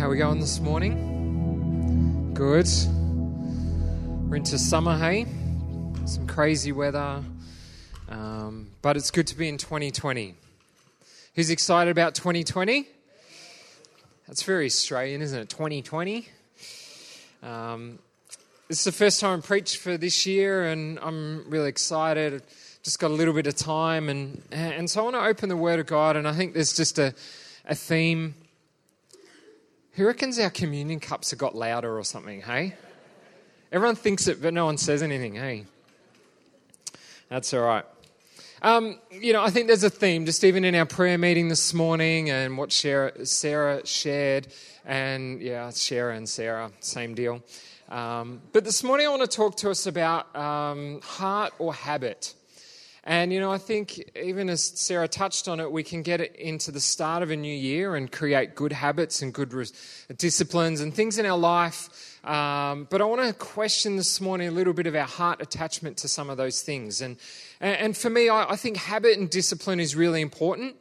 How are we going this morning? Good. We're into summer, hey? Some crazy weather. Um, but it's good to be in 2020. Who's excited about 2020? That's very Australian, isn't it? 2020. Um, this is the first time I preached for this year, and I'm really excited. Just got a little bit of time, and and so I want to open the Word of God, and I think there's just a a theme. Who reckons our communion cups have got louder or something? Hey, everyone thinks it, but no one says anything. Hey, that's all right. Um, you know, I think there's a theme, just even in our prayer meeting this morning and what Sarah, shared. And yeah, Sarah and Sarah, same deal. Um, but this morning I want to talk to us about um, heart or habit. And, you know, I think even as Sarah touched on it, we can get it into the start of a new year and create good habits and good disciplines and things in our life. Um, but I want to question this morning a little bit of our heart attachment to some of those things. And, and for me, I, I think habit and discipline is really important,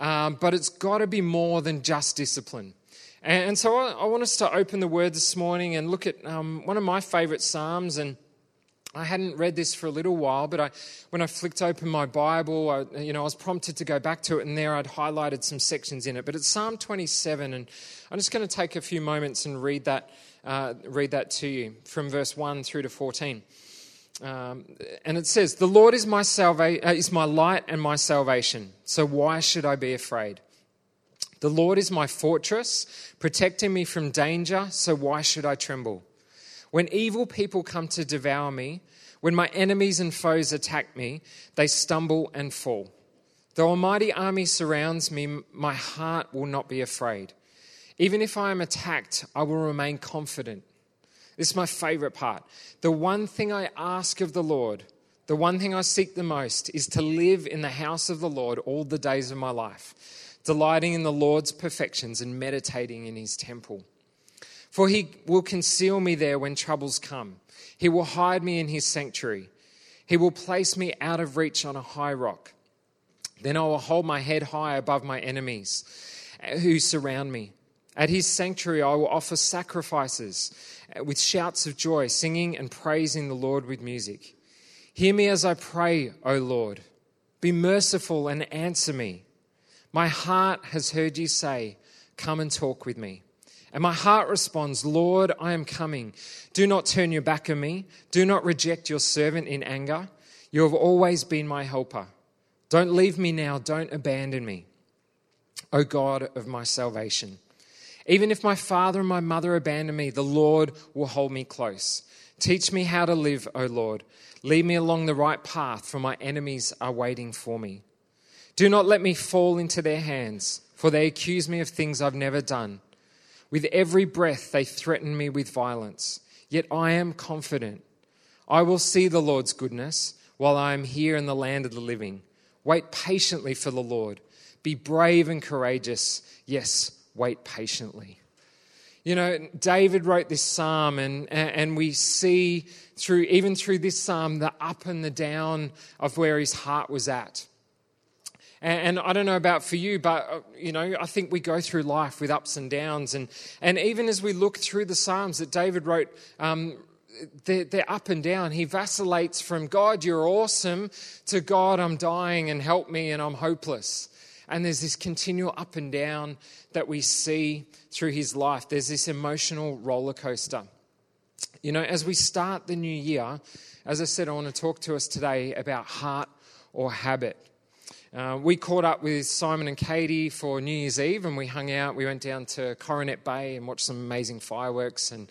um, but it's got to be more than just discipline. And, so I, I, want us to open the word this morning and look at um, one of my favorite Psalms. And I hadn't read this for a little while, but I, when I flicked open my Bible, I, you know, I was prompted to go back to it, and there I'd highlighted some sections in it. But it's Psalm 27, and I'm just going to take a few moments and read that, uh, read that to you from verse 1 through to 14. Um, and it says, "The Lord is my salva- uh, is my light and my salvation. So why should I be afraid? The Lord is my fortress, protecting me from danger. So why should I tremble?" When evil people come to devour me, when my enemies and foes attack me, they stumble and fall. Though a mighty army surrounds me, my heart will not be afraid. Even if I am attacked, I will remain confident. This is my favorite part. The one thing I ask of the Lord, the one thing I seek the most, is to live in the house of the Lord all the days of my life, delighting in the Lord's perfections and meditating in his temple. For he will conceal me there when troubles come. He will hide me in his sanctuary. He will place me out of reach on a high rock. Then I will hold my head high above my enemies who surround me. At his sanctuary, I will offer sacrifices with shouts of joy, singing and praising the Lord with music. Hear me as I pray, O Lord. Be merciful and answer me. My heart has heard you say, Come and talk with me. And my heart responds, Lord, I am coming. Do not turn your back on me. Do not reject your servant in anger. You have always been my helper. Don't leave me now. Don't abandon me, O God of my salvation. Even if my father and my mother abandon me, the Lord will hold me close. Teach me how to live, O Lord. Lead me along the right path, for my enemies are waiting for me. Do not let me fall into their hands, for they accuse me of things I've never done. With every breath, they threaten me with violence. Yet I am confident. I will see the Lord's goodness while I am here in the land of the living. Wait patiently for the Lord. Be brave and courageous. Yes, wait patiently. You know, David wrote this psalm, and, and we see through, even through this psalm, the up and the down of where his heart was at. And, I don't know about for you, but uh, you know, I think we go through life with ups and downs, and and even as we look through the Psalms that David wrote. Um, they're, they're, up and down. He vacillates from God, you're awesome, to God, I'm dying and help me and I'm hopeless. And there's this continual up and down that we see through his life. There's this emotional roller coaster. You know, as we start the new year, as I said, I want to talk to us today about heart or habit. Uh, we caught up with Simon and Katie for New Year's Eve and we hung out. We went down to Coronet Bay and watched some amazing fireworks. And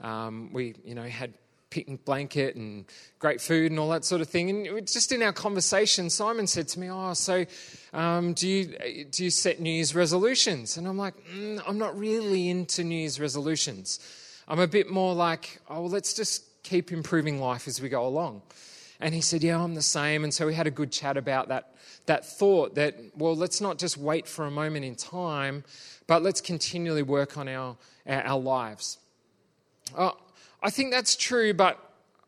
um, we, you know, had picnic blanket and great food and all that sort of thing. And just in our conversation, Simon said to me, "Oh, so um, do you do you set New Year's resolutions?" And I'm like, mm, "I'm not really into New Year's resolutions. I'm a bit more like, oh, well, let's just keep improving life as we go along." And he said, "Yeah, I'm the same." And so we had a good chat about that that thought that, well, let's not just wait for a moment in time, but let's continually work on our our, lives. Uh, I think that's true, but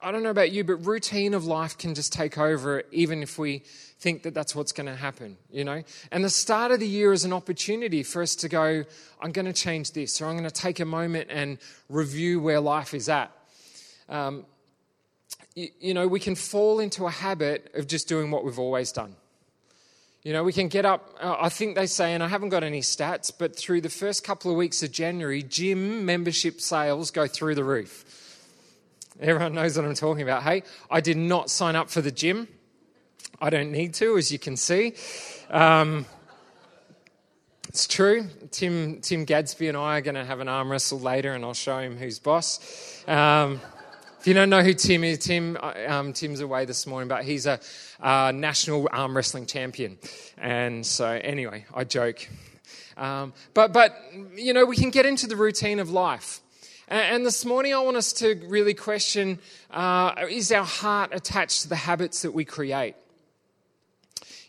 I don't know about you, but routine of life can just take over, even if we think that that's what's going to happen, you know? And the start of the year is an opportunity for us to go, I'm going to change this, or I'm going to take a moment and review where life is at. Um, you, you know, we can fall into a habit of just doing what we've always done. You know, we can get up, uh, I think they say, and I haven't got any stats, but through the first couple of weeks of January, gym membership sales go through the roof. Everyone knows what I'm talking about. Hey, I did not sign up for the gym. I don't need to, as you can see. Um, it's true. Tim, Tim Gadsby and I are going to have an arm wrestle later, and I'll show him who's boss. Um, if you don't know who Tim is, Tim, uh, um, Tim's away this morning, but he's a uh, national arm wrestling champion. And so, anyway, I joke. Um, but, but, you know, we can get into the routine of life. And this morning, I want us to really question uh, is our heart attached to the habits that we create?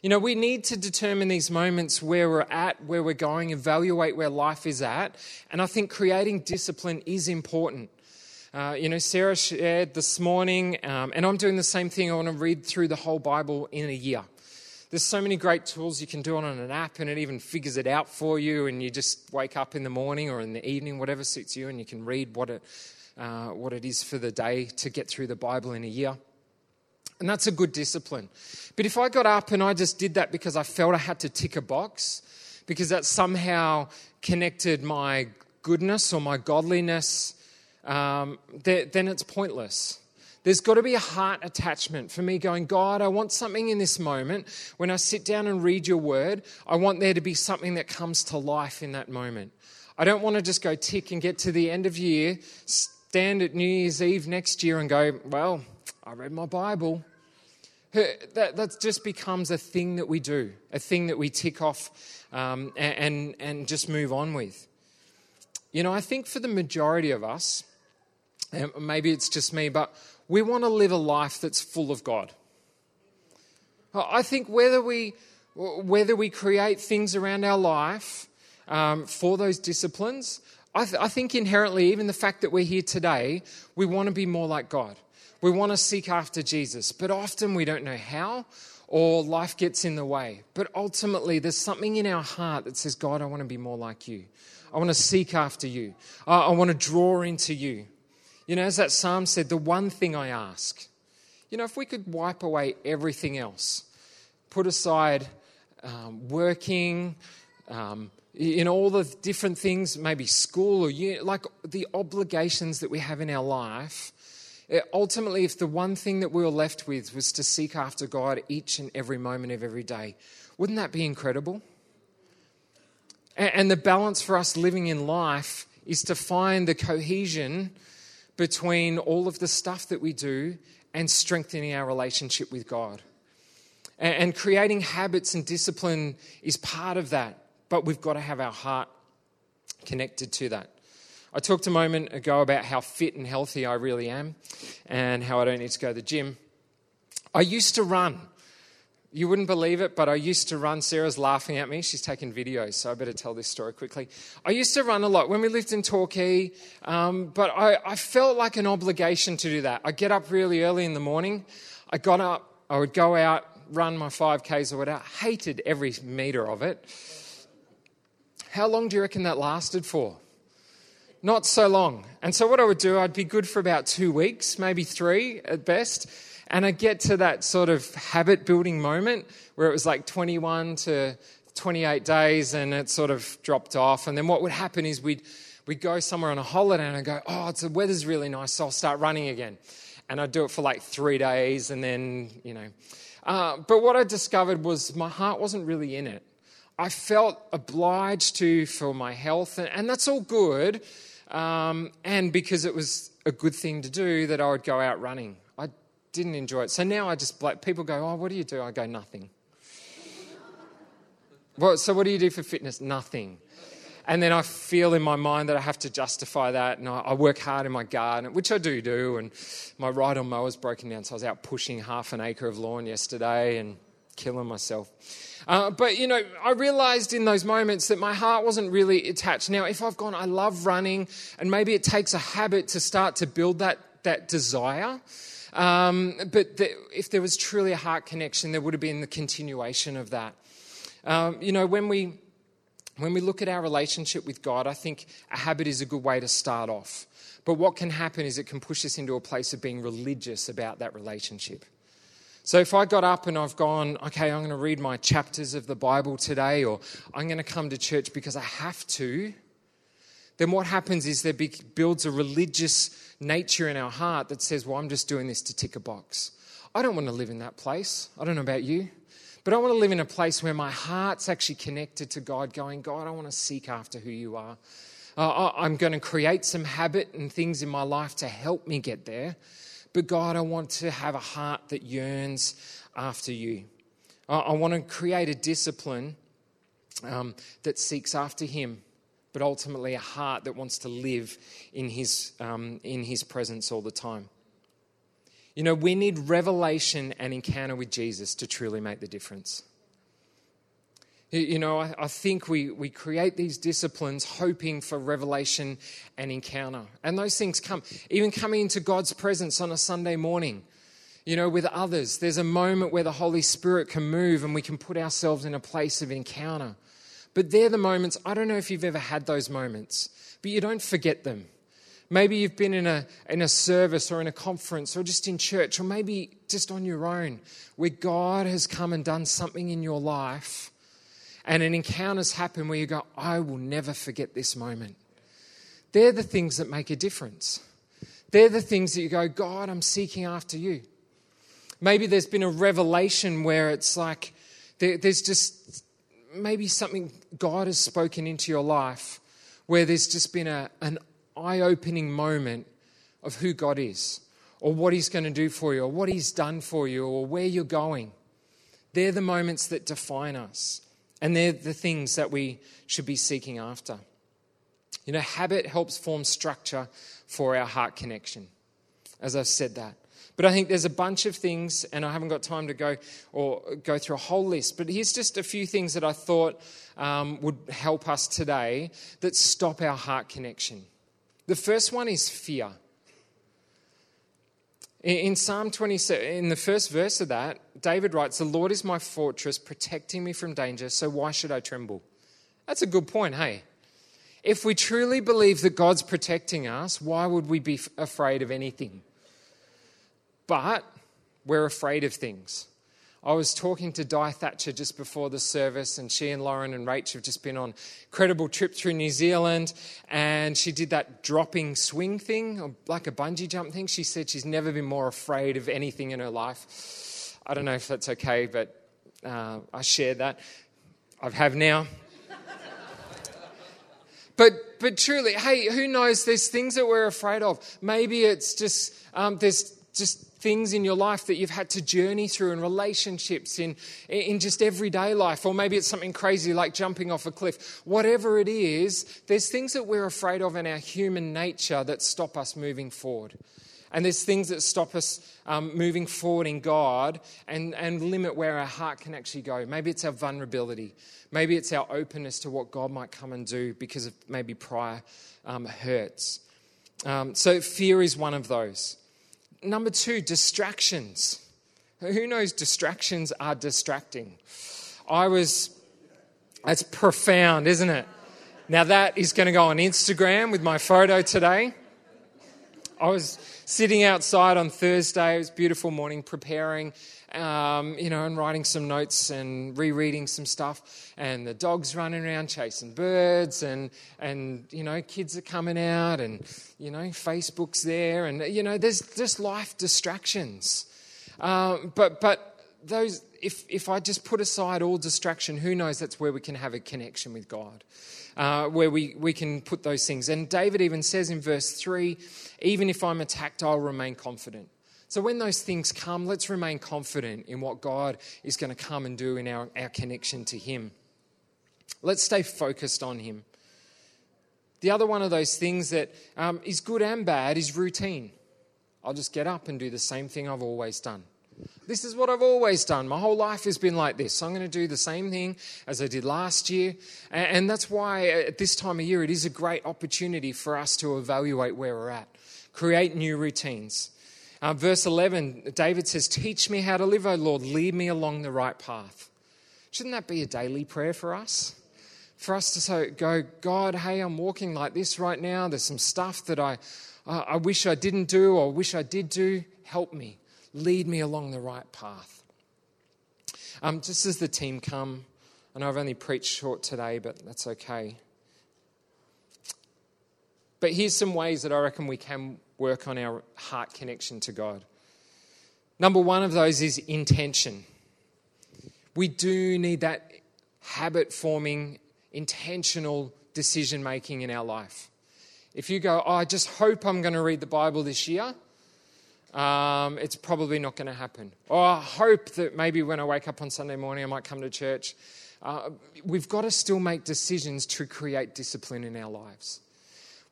You know, we need to determine these moments where we're at, where we're going, evaluate where life is at. And I think creating discipline is important. Uh, you know, Sarah shared this morning, um, and I'm doing the same thing. I want to read through the whole Bible in a year. There's so many great tools you can do on an app, and it even figures it out for you. And you just wake up in the morning or in the evening, whatever suits you, and you can read what it, uh, what it is for the day to get through the Bible in a year. And that's a good discipline. But if I got up and I just did that because I felt I had to tick a box, because that somehow connected my goodness or my godliness, um, then it's pointless. There's got to be a heart attachment for me going, God, I want something in this moment. When I sit down and read your word, I want there to be something that comes to life in that moment. I don't want to just go tick and get to the end of year, stand at New Year's Eve next year and go, well, I read my Bible. That, that just becomes a thing that we do, a thing that we tick off um, and, and, and just move on with. You know, I think for the majority of us, maybe it's just me, but we want to live a life that's full of God. I think whether we, whether we create things around our life um, for those disciplines, I, th- I think inherently, even the fact that we're here today, we want to be more like God. We want to seek after Jesus, but often we don't know how or life gets in the way. But ultimately, there's something in our heart that says, God, I want to be more like you. I want to seek after you. I want to draw into you. You know, as that psalm said, the one thing I ask. You know, if we could wipe away everything else, put aside um, working, um, in all the different things, maybe school or like the obligations that we have in our life, eh, ultimately, if the one thing that we were left with was to seek after God each and every moment of every day, wouldn't that be incredible? And the balance for us living in life is to find the cohesion between all of the stuff that we do and strengthening our relationship with God. And, creating habits and discipline is part of that, but we've got to have our heart connected to that. I talked a moment ago about how fit and healthy I really am and how I don't need to go to the gym. I used to run you wouldn't believe it, but I used to run. Sarah's laughing at me. She's taking videos, so I better tell this story quickly. I used to run a lot when we lived in Torquay, um, but I, I felt like an obligation to do that. I get up really early in the morning. I got up, I would go out, run my 5Ks or whatever. Hated every meter of it. How long do you reckon that lasted for? Not so long. And so, what I would do, I'd be good for about two weeks, maybe three at best. And I get to that sort of habit building moment where it was like 21 to 28 days and it sort of dropped off. And then what would happen is we'd, we'd go somewhere on a holiday and I'd go, oh, the weather's really nice, so I'll start running again. And I'd do it for like three days and then, you know. Uh, but what I discovered was my heart wasn't really in it. I felt obliged to for my health, and, and that's all good. Um, and because it was a good thing to do that I would go out running. Didn't enjoy it. So now I just, like, people go, Oh, what do you do? I go, Nothing. well, so what do you do for fitness? Nothing. And then I feel in my mind that I have to justify that, and I, I work hard in my garden, which I do do. And my ride-on mower's broken down, so I was out pushing half an acre of lawn yesterday and killing myself. Uh, but you know, I realized in those moments that my heart wasn't really attached. Now, if I've gone, I love running, and maybe it takes a habit to start to build that that desire. Um, but the, if there was truly a heart connection, there would have been the continuation of that. Um, you know, when we when we look at our relationship with God, I think a habit is a good way to start off. But what can happen is it can push us into a place of being religious about that relationship. So if I got up and I've gone, okay, I'm going to read my chapters of the Bible today, or I'm going to come to church because I have to, then what happens is there builds a religious nature in our heart that says, well, I'm just doing this to tick a box. I don't want to live in that place. I don't know about you. But I want to live in a place where my heart's actually connected to God, going, God, I want to seek after who you are. Uh, I'm going to create some habit and things in my life to help me get there. But God, I want to have a heart that yearns after you. I want to create a discipline um, that seeks after Him, but ultimately a heart that wants to live in His, um, in his presence all the time. You know, we need revelation and encounter with Jesus to truly make the difference. You know, I, I, think we, we create these disciplines hoping for revelation and encounter. And those things come, even coming into God's presence on a Sunday morning, you know, with others. There's a moment where the Holy Spirit can move and we can put ourselves in a place of encounter. But they're the moments, I don't know if you've ever had those moments, but you don't forget them. Maybe you've been in a, in a service or in a conference or just in church or maybe just on your own where God has come and done something in your life and an encounter's happened where you go, I will never forget this moment. They're the things that make a difference. They're the things that you go, God, I'm seeking after you. Maybe there's been a revelation where it's like there, there's just maybe something God has spoken into your life where there's just been a, an eye opening moment of who God is or what He's going to do for you or what He's done for you or where you're going. They're the moments that define us. And they're the things that we should be seeking after. You know, habit helps form structure for our heart connection, as I've said that. But I think there's a bunch of things, and I haven't got time to go or go through a whole list. But here's just a few things that I thought um, would help us today that stop our heart connection. The first one is fear. In Psalm 27, in the first verse of that, David writes, The Lord is my fortress, protecting me from danger, so why should I tremble? That's a good point, hey? If we truly believe that God's protecting us, why would we be afraid of anything? But we're afraid of things. I was talking to Di Thatcher just before the service, and she and Lauren and Rach have just been on incredible trip through New Zealand, and she did that dropping swing thing, or like a bungee jump thing. She said she's never been more afraid of anything in her life. I don't know if that's okay, but uh, I share that. I have now. but but truly, hey, who knows? There's things that we're afraid of. Maybe it's just um, there's just things in your life that you've had to journey through in relationships, in, in just everyday life, or maybe it's something crazy like jumping off a cliff. Whatever it is, there's things that we're afraid of in our human nature that stop us moving forward. And there's things that stop us um, moving forward in God and, and limit where our heart can actually go. Maybe it's our vulnerability. Maybe it's our openness to what God might come and do because of maybe prior um, hurts. Um, so, fear is one of those. Number two, distractions. Who knows distractions are distracting? I was, that's profound, isn't it? Now, that is going to go on Instagram with my photo today. I was sitting outside on Thursday, it was beautiful morning, preparing um, you know, and writing some notes and rereading some stuff. And the dog's running around chasing birds, and and you know, kids are coming out, and you know, Facebook's there, and you know, there's just life distractions. Um, but but those, if, if I just put aside all distraction, who knows that's where we can have a connection with God, uh, where we, we can put those things. And David even says in verse 3 even if I'm attacked, I'll remain confident. So when those things come, let's remain confident in what God is going to come and do in our, our connection to Him. Let's stay focused on Him. The other one of those things that um, is good and bad is routine. I'll just get up and do the same thing I've always done. This is what I've always done. My whole life has been like this. So I'm going to do the same thing as I did last year. And that's why at this time of year, it is a great opportunity for us to evaluate where we're at, create new routines. Uh, verse 11, David says, Teach me how to live, O Lord. Lead me along the right path. Shouldn't that be a daily prayer for us? For us to say, go, God, hey, I'm walking like this right now. There's some stuff that I, uh, I wish I didn't do or wish I did do. Help me lead me along the right path. Um, just as the team come, I know I've only preached short today, but that's okay. But here's some ways that I reckon we can work on our heart connection to God. Number one of those is intention. We do need that habit forming, intentional decision making in our life. If you go, oh, I just hope I'm going to read the Bible this year, um, it's probably not going to happen. Or I hope that maybe when I wake up on Sunday morning, I might come to church. Uh, we've got to still make decisions to create discipline in our lives.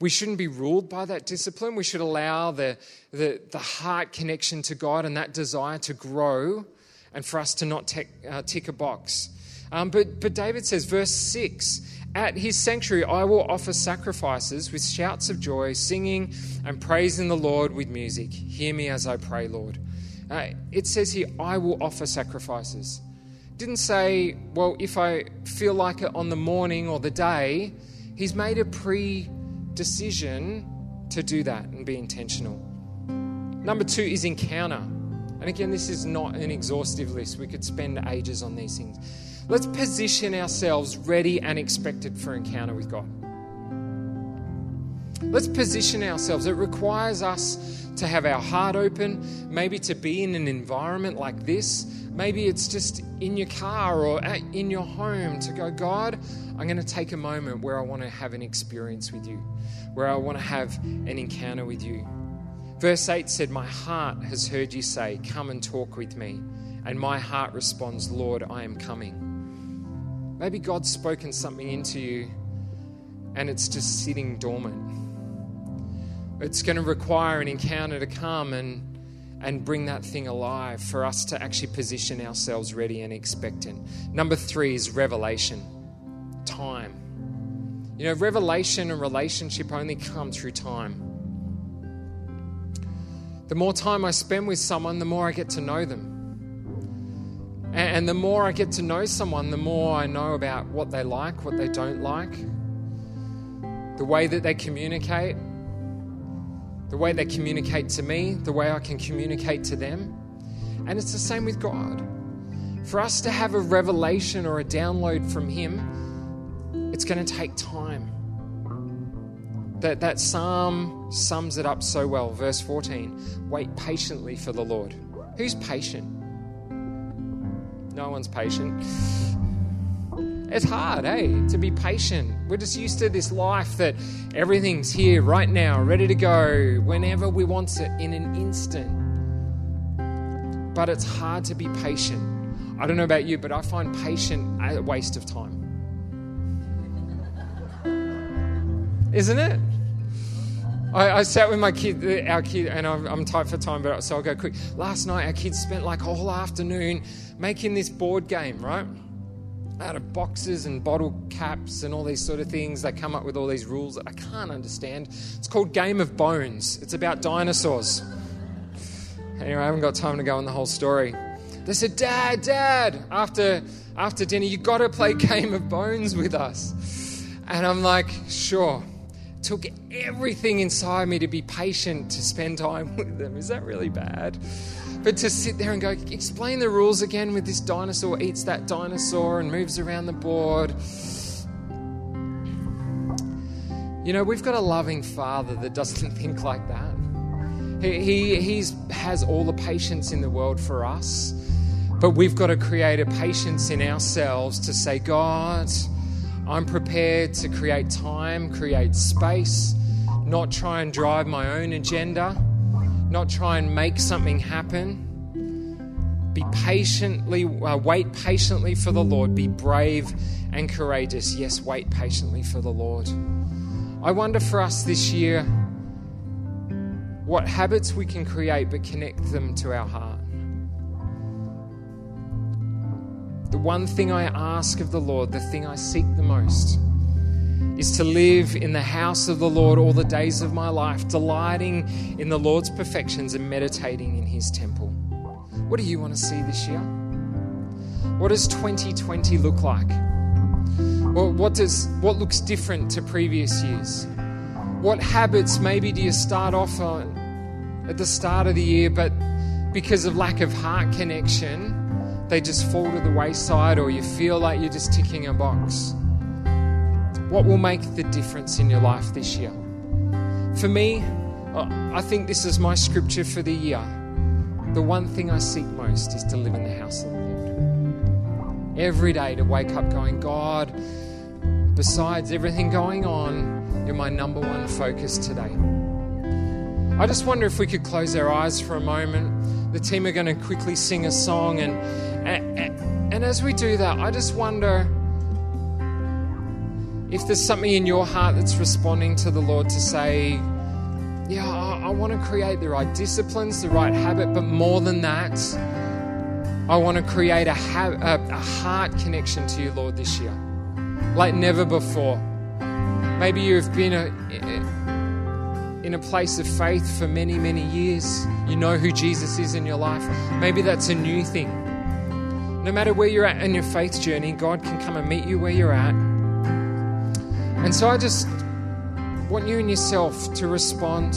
We shouldn't be ruled by that discipline. We should allow the, the, the heart connection to God and that desire to grow and for us to not tick, uh, tick a box. Um, but, but David says, verse 6 at his sanctuary, I will offer sacrifices with shouts of joy, singing and praising the Lord with music. Hear me as I pray, Lord. Uh, it says here, I will offer sacrifices. Didn't say, well, if I feel like it on the morning or the day. He's made a pre decision to do that and be intentional. Number two is encounter. And again, this is not an exhaustive list. We could spend ages on these things. Let's position ourselves ready and expected for encounter with God. Let's position ourselves. It requires us to have our heart open, maybe to be in an environment like this. Maybe it's just in your car or in your home to go, God, I'm going to take a moment where I want to have an experience with you, where I want to have an encounter with you. Verse 8 said, My heart has heard you say, Come and talk with me. And my heart responds, Lord, I am coming. Maybe God's spoken something into you and it's just sitting dormant. It's going to require an encounter to come and, and bring that thing alive for us to actually position ourselves ready and expectant. Number three is revelation time. You know, revelation and relationship only come through time. The more time I spend with someone, the more I get to know them. And the more I get to know someone, the more I know about what they like, what they don't like, the way that they communicate, the way they communicate to me, the way I can communicate to them. And it's the same with God. For us to have a revelation or a download from Him, it's going to take time. That, that psalm sums it up so well. Verse 14 Wait patiently for the Lord. Who's patient? No one's patient. It's hard, hey, to be patient. We're just used to this life that everything's here right now, ready to go whenever we want it in an instant. But it's hard to be patient. I don't know about you, but I find patient a waste of time. Isn't it? I, I, sat with my kid, uh, our kid, and I'm, I'm, tight for time, but so I'll go quick. Last night, our kids spent like a whole afternoon making this board game, right? Out of boxes and bottle caps and all these sort of things. They come up with all these rules that I can't understand. It's called Game of Bones. It's about dinosaurs. Anyway, I haven't got time to go on the whole story. They said, Dad, Dad, after, after dinner, you got to play Game of Bones with us. And I'm like, sure took everything inside me to be patient to spend time with them. Is that really bad? But to sit there and go, explain the rules again with this dinosaur eats that dinosaur and moves around the board. You know, we've got a loving father that doesn't think like that. He, he he's, has all the patience in the world for us. But we've got to create a patience in ourselves to say, God, I'm prepared to create time, create space, not try and drive my own agenda, not try and make something happen. Be patiently, uh, wait patiently for the Lord. Be brave and courageous. Yes, wait patiently for the Lord. I wonder for us this year what habits we can create but connect them to our heart. The one thing I ask of the Lord, the thing I seek the most, is to live in the house of the Lord all the days of my life, delighting in the Lord's perfections and meditating in his temple. What do you want to see this year? What does 2020 look like? Well, what, does, what looks different to previous years? What habits maybe do you start off on at the start of the year, but because of lack of heart connection, they just fall to the wayside or you feel like you're just ticking a box? What will make the difference in your life this year? For me, uh, I think this is my scripture for the year. The one thing I seek most is to live in the house of the Lord. Every day to wake up going, God, besides everything going on, you're my number one focus today. I just wonder if we could close our eyes for a moment. The team are going to quickly sing a song and and, and as we do that, I just wonder if there's something in your heart that's responding to the Lord to say, yeah, I, I want to create the right disciplines, the right habit, but more than that, I want to create a, ha- a, a heart connection to you, Lord, this year, like never before. Maybe you've been a, in a place of faith for many, many years. You know who Jesus is in your life. Maybe that's a new thing. No matter where you're at in your faith journey, God can come and meet you where you're at. And so I just want you and yourself to respond.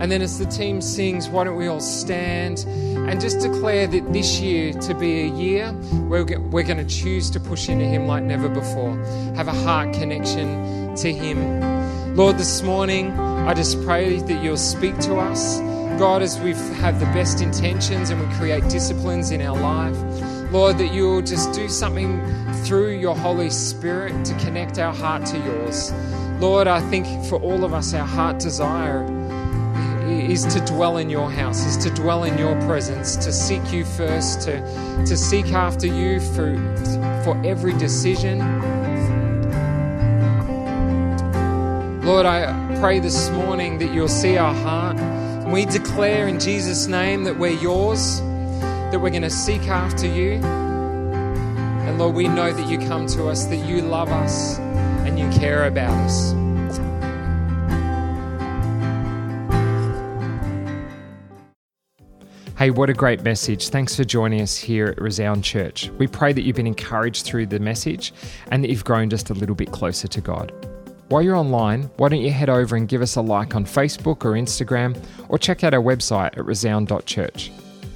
And then as the team sings, why don't we all stand and just declare that this year to be a year where we're going to choose to push into Him like never before, have a heart connection to Him. Lord, this morning, I just pray that you'll speak to us. God, as we have the best intentions and we create disciplines in our life, Lord, that you'll just do something through your Holy Spirit to connect our heart to yours. Lord, I think for all of us, our heart desire is to dwell in your house, is to dwell in your presence, to seek you first, to, to seek after you for, for every decision. Lord, I pray this morning that you'll see our heart we declare in Jesus' name that we're yours, that we're going to seek after you. And Lord, we know that you come to us, that you love us, and you care about us. Hey, what a great message. Thanks for joining us here at Resound Church. We pray that you've been encouraged through the message and that you've grown just a little bit closer to God. While you're online, why don't you head over and give us a like on Facebook or Instagram, or check out our website at resound.church.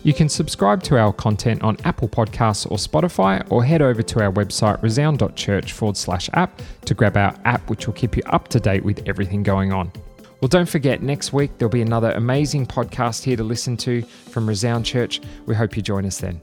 You can subscribe to our content on Apple Podcasts or Spotify, or head over to our website resound.church forward slash app to grab our app, which will keep you up to date with everything going on. Well, don't forget, next week there'll be another amazing podcast here to listen to from Resound Church. We hope you join us then.